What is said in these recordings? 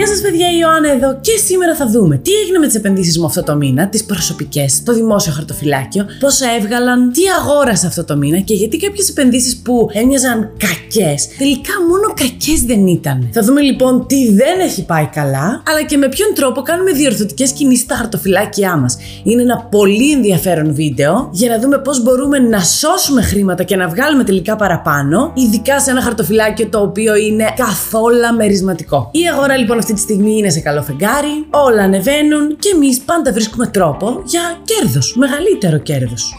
Γεια σας, παιδιά, η Ιωάννα εδώ και σήμερα θα δούμε τι έγινε με τις επενδύσεις μου αυτό το μήνα, τις προσωπικές, το δημόσιο χαρτοφυλάκιο, πόσα έβγαλαν, τι αγόρασα αυτό το μήνα και γιατί κάποιες επενδύσεις που έμοιαζαν κακές, τελικά μόνο κακές δεν ήταν. Θα δούμε λοιπόν τι δεν έχει πάει καλά, αλλά και με ποιον τρόπο κάνουμε διορθωτικές κινήσεις στα χαρτοφυλάκια μας. Είναι ένα πολύ ενδιαφέρον βίντεο για να δούμε πώς μπορούμε να σώσουμε χρήματα και να βγάλουμε τελικά παραπάνω, ειδικά σε ένα χαρτοφυλάκιο το οποίο είναι καθόλου μερισματικό. Η αγορά λοιπόν αυτή τη στιγμή είναι σε καλό φεγγάρι, όλα ανεβαίνουν και εμείς πάντα βρίσκουμε τρόπο για κέρδος, μεγαλύτερο κέρδος.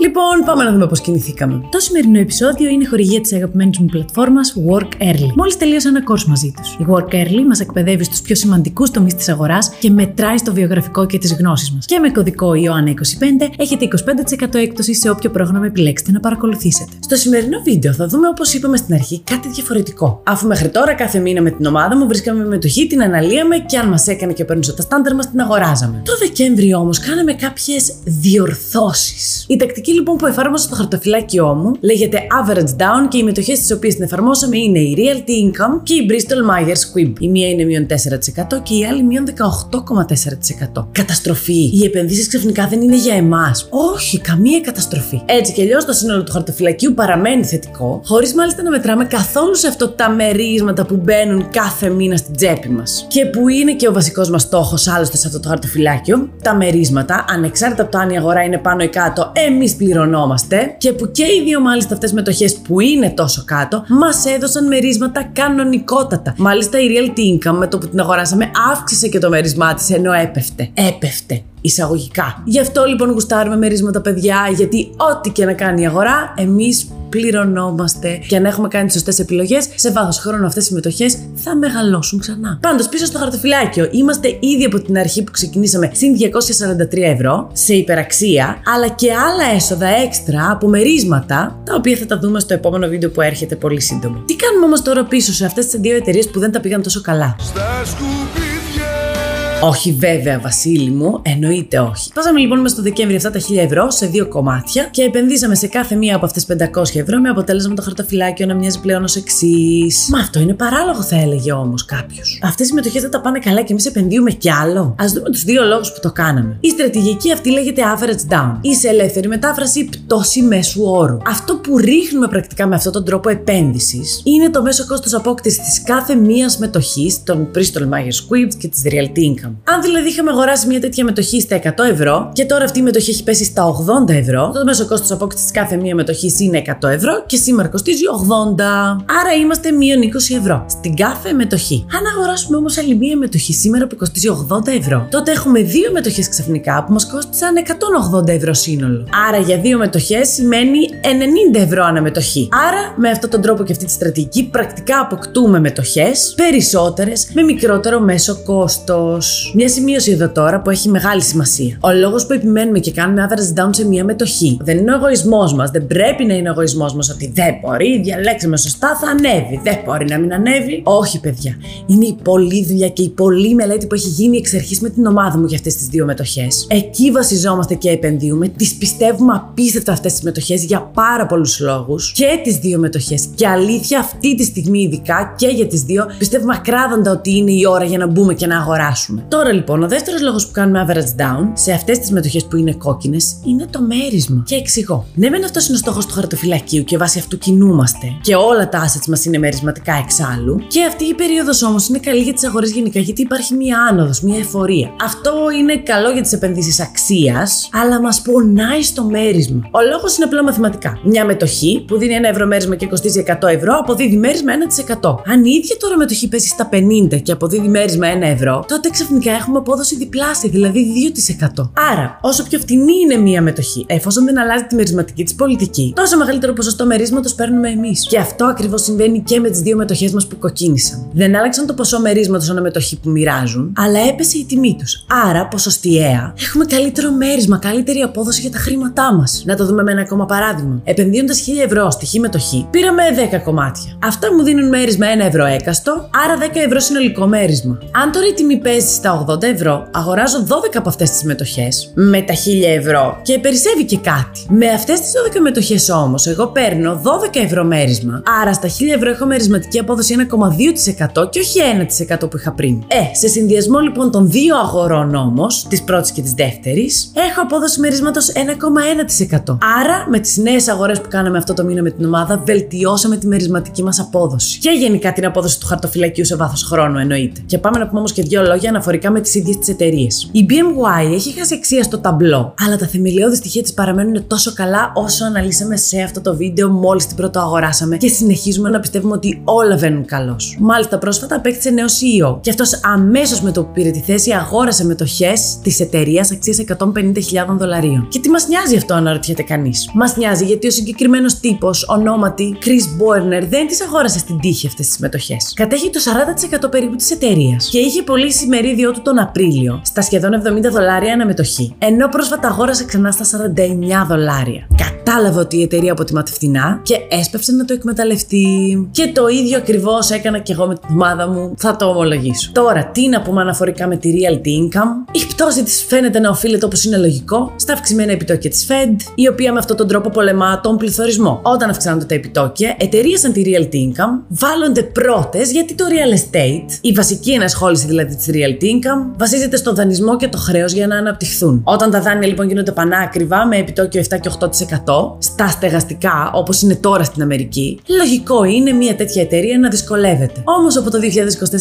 Λοιπόν, πάμε να δούμε πώς κινηθήκαμε. Το σημερινό επεισόδιο είναι χορηγία της αγαπημένης μου πλατφόρμας Work Early. Μόλις τελείωσα ένα course μαζί τους. Η Work Early μας εκπαιδεύει στους πιο σημαντικούς τομείς της αγοράς και μετράει στο βιογραφικό και τις γνώσεις μας. Και με κωδικό Ιωάννα25 έχετε 25% έκπτωση σε όποιο πρόγραμμα επιλέξετε να παρακολουθήσετε. Στο σημερινό βίντεο θα δούμε, όπως είπαμε στην αρχή, κάτι διαφορετικό. Αφού μέχρι τώρα κάθε μήνα με την ομάδα μου βρίσκαμε μετοχή, την αναλύαμε και αν μας έκανε και παίρνουσε τα στάνταρ μας την αγοράζαμε. Το Δεκέμβριο όμως κάναμε κάποιες διορθώσεις. Η τακτική λοιπόν που εφάρμοσα στο χαρτοφυλάκιό μου λέγεται Average Down και οι μετοχές τις οποίες την εφαρμόσαμε είναι η Realty Income και η Bristol Myers Squibb. Η μία είναι μείον 4% και η άλλη μείον 18,4%. Καταστροφή. Οι επενδύσεις ξαφνικά δεν είναι για εμάς. Όχι, καμία καταστροφή. Έτσι κι αλλιώς το σύνολο του χαρτοφυλακίου παραμένει θετικό, χωρίς μάλιστα να μετράμε καθόλου σε αυτό τα μερίσματα που μπαίνουν κάθε μήνα στην τσέπη μας. Και που είναι και ο βασικός μας στόχος, άλλωστε, σε αυτό το χαρτοφυλάκιο, τα μερίσματα, ανεξάρτητα από το αν η αγορά είναι πάνω ή κάτω, εμείς πληρωνόμαστε. Και που και οι δύο μάλιστα αυτές μετοχές που είναι τόσο κάτω, μας έδωσαν μερίσματα κανονικότατα. Μάλιστα η Realty Income με το που την αγοράσαμε αύξησε και το μερισμά της ενώ έπεφτε. Έπεφτε εισαγωγικά. Γι' αυτό λοιπόν γουστάρουμε μερίσματα παιδιά, γιατί ό,τι και να κάνει η αγορά, εμείς πληρωνόμαστε. Και αν έχουμε κάνει τις σωστές επιλογές, σε βάθος χρόνου αυτές οι μετοχέ θα μεγαλώσουν ξανά. Πάντως, πίσω στο χαρτοφυλάκιο, είμαστε ήδη από την αρχή που ξεκινήσαμε συν 243 ευρώ σε υπεραξία, αλλά και άλλα έσοδα έξτρα από μερίσματα, τα οποία θα τα δούμε στο επόμενο βίντεο που έρχεται πολύ σύντομα. Τι κάνουμε όμως τώρα πίσω σε αυτές τις δύο εταιρείες που δεν τα πήγαν τόσο καλά; Στα όχι βέβαια, Βασίλη μου, εννοείται όχι. Πάσαμε λοιπόν μέσα στο Δεκέμβρη αυτά τα 1000 ευρώ σε δύο κομμάτια και επενδύσαμε σε κάθε μία από αυτές 500 ευρώ με αποτέλεσμα το χαρτοφυλάκιο να μοιάζει πλέον ως εξής. Μα αυτό είναι παράλογο, θα έλεγε όμως κάποιος. Αυτές οι μετοχέ δεν τα πάνε καλά και εμείς επενδύουμε κι άλλο. Α δούμε τους δύο λόγους που το κάναμε. Η στρατηγική αυτή λέγεται average down ή σε ελεύθερη μετάφραση πτώση μέσου όρου. Αυτό που ρίχνουμε πρακτικά με αυτόν τον τρόπο επένδυσης είναι το μέσο κόστος απόκτησης της κάθε μίας μετοχή των Bristol Myers Squibb και της Realty Income. Αν δηλαδή είχαμε αγοράσει μια τέτοια μετοχή στα 100 ευρώ και τώρα αυτή η μετοχή έχει πέσει στα 80 ευρώ, το μέσο κόστος απόκτησης κάθε μία μετοχής είναι 100 ευρώ και σήμερα κοστίζει 80. Άρα είμαστε μείον 20 ευρώ στην κάθε μετοχή. Αν αγοράσουμε όμως άλλη μία μετοχή σήμερα που κοστίζει 80 ευρώ, τότε έχουμε δύο μετοχές ξαφνικά που μας κόστησαν 180 ευρώ σύνολο. Άρα για δύο μετοχές σημαίνει 90 ευρώ αναμετοχή. Άρα με αυτόν τον τρόπο και αυτή τη στρατηγική πρακτικά αποκτούμε μετοχές περισσότερες με μικρότερο μέσο κόστος. Μια σημείωση εδώ τώρα που έχει μεγάλη σημασία. Ο λόγος που επιμένουμε και κάνουμε average down σε μια μετοχή δεν είναι ο εγωισμός μας, δεν πρέπει να είναι ο εγωισμός μας ότι δεν μπορεί, διαλέξαμε σωστά, θα ανέβει. Δεν μπορεί να μην ανέβει. Όχι, παιδιά. Είναι η πολλή δουλειά και η πολλή μελέτη που έχει γίνει εξ αρχής με την ομάδα μου για αυτές τις δύο μετοχές. Εκεί βασιζόμαστε και επενδύουμε. Τις πιστεύουμε απίστευτα αυτές τις μετοχές για πάρα πολλούς λόγους και τις δύο μετοχές. Και αλήθεια, αυτή τη στιγμή ειδικά και για τις δύο, πιστεύουμε ακράδαντα ότι είναι η ώρα για να μπούμε και να αγοράσουμε. Τώρα λοιπόν, ο δεύτερος λόγος που κάνουμε average down σε αυτές τις μετοχές που είναι κόκκινες είναι το μέρισμα. Και εξηγώ. Ναι, μεν αυτός είναι ο στόχος του χαρτοφυλακίου και βάσει αυτού κινούμαστε. Και όλα τα assets μας είναι μερισματικά εξάλλου. Και αυτή η περίοδος όμως είναι καλή για τις αγορές γενικά γιατί υπάρχει μία άνοδος, μία εφορία. Αυτό είναι καλό για τις επενδύσεις αξίας, αλλά μας πονάει στο μέρισμα. Ο λόγος είναι απλά μαθηματικά. Μια μετοχή που δίνει ένα ευρώ μέρισμα και κοστίζει 100 ευρώ αποδίδει μέρισμα 1%. Αν η ίδια τώρα μετοχή πέσει στα 50 και αποδίδει μέρισμα 1 ευρώ, τότε ξαφνικά έχουμε απόδοση διπλάσια, δηλαδή 2%. Άρα, όσο πιο φτηνή είναι μία μετοχή, εφόσον δεν αλλάζει τη μερισματική της πολιτική, τόσο μεγαλύτερο ποσοστό μερίσματος παίρνουμε εμείς. Και αυτό ακριβώς συμβαίνει και με τις δύο μετοχές μας που κοκκίνησαν. Δεν άλλαξαν το ποσό μερίσματος ανά μετοχή που μοιράζουν, αλλά έπεσε η τιμή τους. Άρα, ποσοστιαία, έχουμε καλύτερο μέρισμα, καλύτερη απόδοση για τα χρήματά μας. Να το δούμε με ένα ακόμα παράδειγμα. Επενδύοντας 1000 ευρώ στη χή μετοχή, πήραμε 10 κομμάτια. Αυτά μου δίνουν μέρισμα 1 ευρώ έκαστο, άρα 10 ευρώ συνολικό μέρισμα. Αν τώρα η τιμή παίζει στα τα 80 ευρώ αγοράζω 12 από αυτές τις μετοχές με τα 1000 ευρώ και περισσεύει και κάτι. Με αυτές τις 12 μετοχές όμως, εγώ παίρνω 12 ευρώ μέρισμα. Άρα στα 1000 ευρώ έχω μερισματική απόδοση 1,2% και όχι 1% που είχα πριν. Ε, σε συνδυασμό λοιπόν των δύο αγορών όμως, της πρώτης και της δεύτερης, έχω απόδοση μερίσματος 1,1%. Άρα με τις νέες αγορές που κάναμε αυτό το μήνα με την ομάδα, βελτιώσαμε τη μερισματική μας απόδοση. Και γενικά την απόδοση του χαρτοφυλακίου σε βάθος χρόνου εννοείται. Και πάμε να πούμε όμως και δύο λόγια αναφορικά με τις ίδιες τις εταιρείες. Η BMY έχει χάσει αξία στο ταμπλό, αλλά τα θεμελιώδη στοιχεία της παραμένουν τόσο καλά όσο αναλύσαμε σε αυτό το βίντεο μόλις την πρώτο αγοράσαμε και συνεχίζουμε να πιστεύουμε ότι όλα βαίνουν καλώς. Μάλιστα πρόσφατα απέκτησε νέο CEO και αυτός αμέσως με το που πήρε τη θέση αγόρασε μετοχέ της εταιρείας αξίας 150.000 δολαρίων. Και τι μας νοιάζει αυτό, αναρωτιέται κανείς; Μας νοιάζει γιατί ο συγκεκριμένος τύπος, ονόματι Chris Boerner, δεν τι αγόρασε στην τύχη αυτές τις μετοχέ. Κατέχει το 40% περίπου της εταιρείας και είχε πωλήσει μερίδιο του τον Απρίλιο στα σχεδόν 70 δολάρια αναμετοχή, ενώ πρόσφατα αγόρασε ξανά στα 49 δολάρια. Κατάλαβε ότι η εταιρεία αποτιμάται φτηνά και έσπευσε να το εκμεταλλευτεί. Και το ίδιο ακριβώς έκανα και εγώ με την ομάδα μου, θα το ομολογήσω. Τώρα, τι να πούμε αναφορικά με τη realty income; Η πτώση της φαίνεται να οφείλεται όπως είναι λογικό στα αυξημένα επιτόκια της Fed, η οποία με αυτόν τον τρόπο πολεμά τον πληθωρισμό. Όταν αυξάνονται τα επιτόκια, εταιρείες σαν τη realty income βάλλονται πρώτες γιατί το real estate, η βασική ενασχόληση δηλαδή της realty income, βασίζεται στο δανεισμό και το χρέος για να αναπτυχθούν. Όταν τα δάνεια λοιπόν γίνονται πανάκριβα με επιτόκιο 7 και 8% στα στεγαστικά, όπως είναι τώρα στην Αμερική, λογικό είναι μια τέτοια εταιρεία να δυσκολεύεται. Όμως από το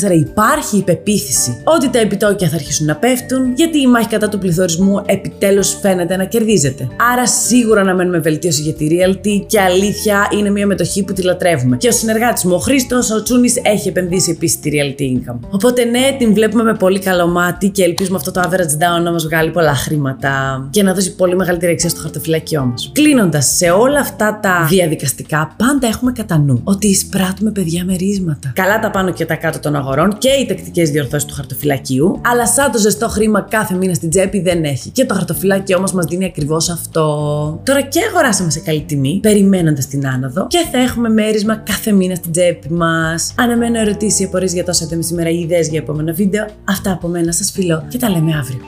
2024 υπάρχει η πεποίθηση ότι τα επιτόκια θα αρχίσουν να πέφτουν, γιατί η μάχη κατά του πληθωρισμού επιτέλους φαίνεται να κερδίζεται. Άρα σίγουρα να μένουμε βελτίωση για τη Realty και αλήθεια είναι μια μετοχή που τη λατρεύουμε. Και ο συνεργάτης μου, ο Χρήστος, ο Τσούνης, έχει επενδύσει επίσης τη Realty Income. Οπότε ναι, την βλέπουμε με πολύ καλό μάτι και ελπίζουμε αυτό το average down να μας βγάλει πολλά χρήματα και να δώσει πολύ μεγαλύτερη αξία στο χαρτοφυλάκιό μας. Κλείνοντας, σε όλα αυτά τα διαδικαστικά, πάντα έχουμε κατά νου ότι εισπράττουμε παιδιά μερίσματα. Καλά τα πάνω και τα κάτω των αγορών και οι τακτικές διορθώσεις του χαρτοφυλακίου, αλλά σαν το ζεστό χρήμα κάθε μήνα στην τσέπη δεν έχει. Και το χαρτοφυλάκι όμω μας δίνει ακριβώς αυτό. Τώρα και αγοράσαμε σε καλή τιμή, περιμένοντας την άνοδο, και θα έχουμε μέρισμα κάθε μήνα στην τσέπη μας. Αναμένω ερωτήσεις ή απορίες για τόσα είδαμε σήμερα ή ιδέες για επόμενο βίντεο. Αυτά από μένα σας φιλώ και τα λέμε αύριο.